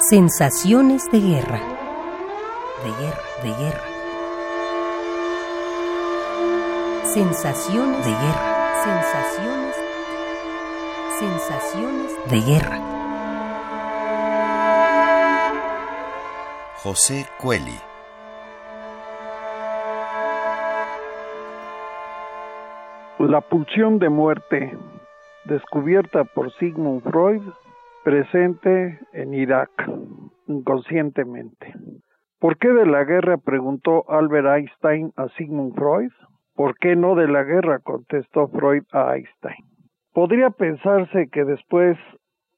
Sensaciones de guerra. De guerra, de guerra. Sensaciones de guerra. Sensaciones. Sensaciones de guerra. José Cueli. La pulsión de muerte, descubierta por Sigmund Freud, presente en Irak, inconscientemente. ¿Por qué de la guerra? preguntó Albert Einstein a Sigmund Freud. ¿Por qué no de la guerra? contestó Freud a Einstein. Podría pensarse que después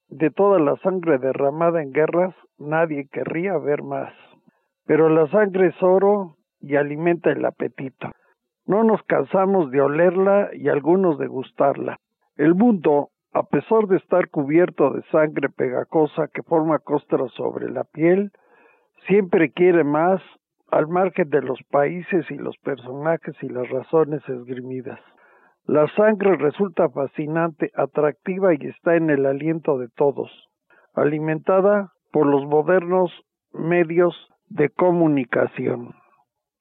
de toda la sangre derramada en guerras, nadie querría ver más. Pero la sangre es oro y alimenta el apetito. No nos cansamos de olerla y algunos de gustarla. El mundo a pesar de estar cubierto de sangre pegajosa que forma costras sobre la piel, siempre quiere más al margen de los países y los personajes y las razones esgrimidas. La sangre resulta fascinante, atractiva y está en el aliento de todos, alimentada por los modernos medios de comunicación.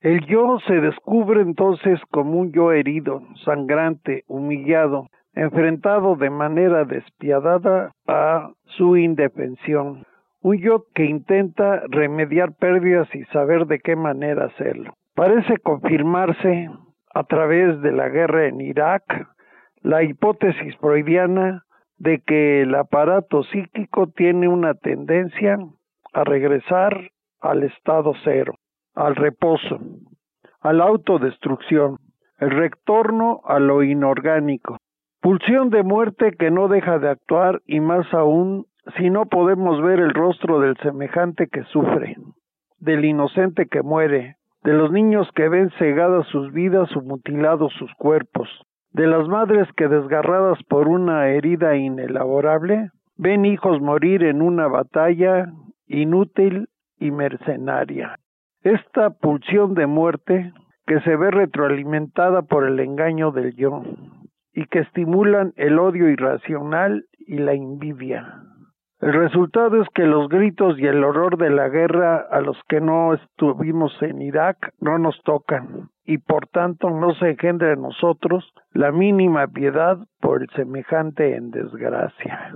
El yo se descubre entonces como un yo herido, sangrante, humillado, enfrentado de manera despiadada a su indefensión. Un que intenta remediar pérdidas y saber de qué manera hacerlo. Parece confirmarse a través de la guerra en Irak la hipótesis freudiana de que el aparato psíquico tiene una tendencia a regresar al estado cero, al reposo, a la autodestrucción, el retorno a lo inorgánico, Pulsión de muerte que no deja de actuar y más aún si no podemos ver el rostro del semejante que sufre, del inocente que muere, de los niños que ven cegadas sus vidas o mutilados sus cuerpos, de las madres que desgarradas por una herida inelaborable, ven hijos morir en una batalla inútil y mercenaria. Esta pulsión de muerte que se ve retroalimentada por el engaño del yo, y que estimulan el odio irracional y la envidia. El resultado es que los gritos y el horror de la guerra a los que no estuvimos en Irak no nos tocan y por tanto no se engendra en nosotros la mínima piedad por el semejante en desgracia.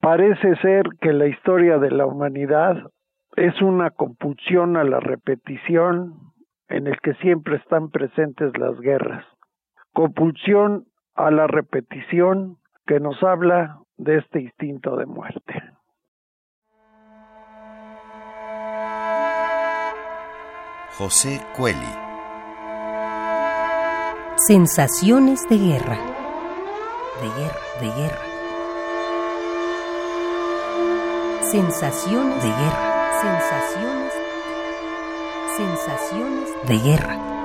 Parece ser que la historia de la humanidad es una compulsión a la repetición en el que siempre están presentes las guerras. Compulsión a la repetición que nos habla de este instinto de muerte. José Cueli. Sensaciones de guerra. De guerra, de guerra. Sensaciones de guerra. Sensaciones. Sensaciones de guerra.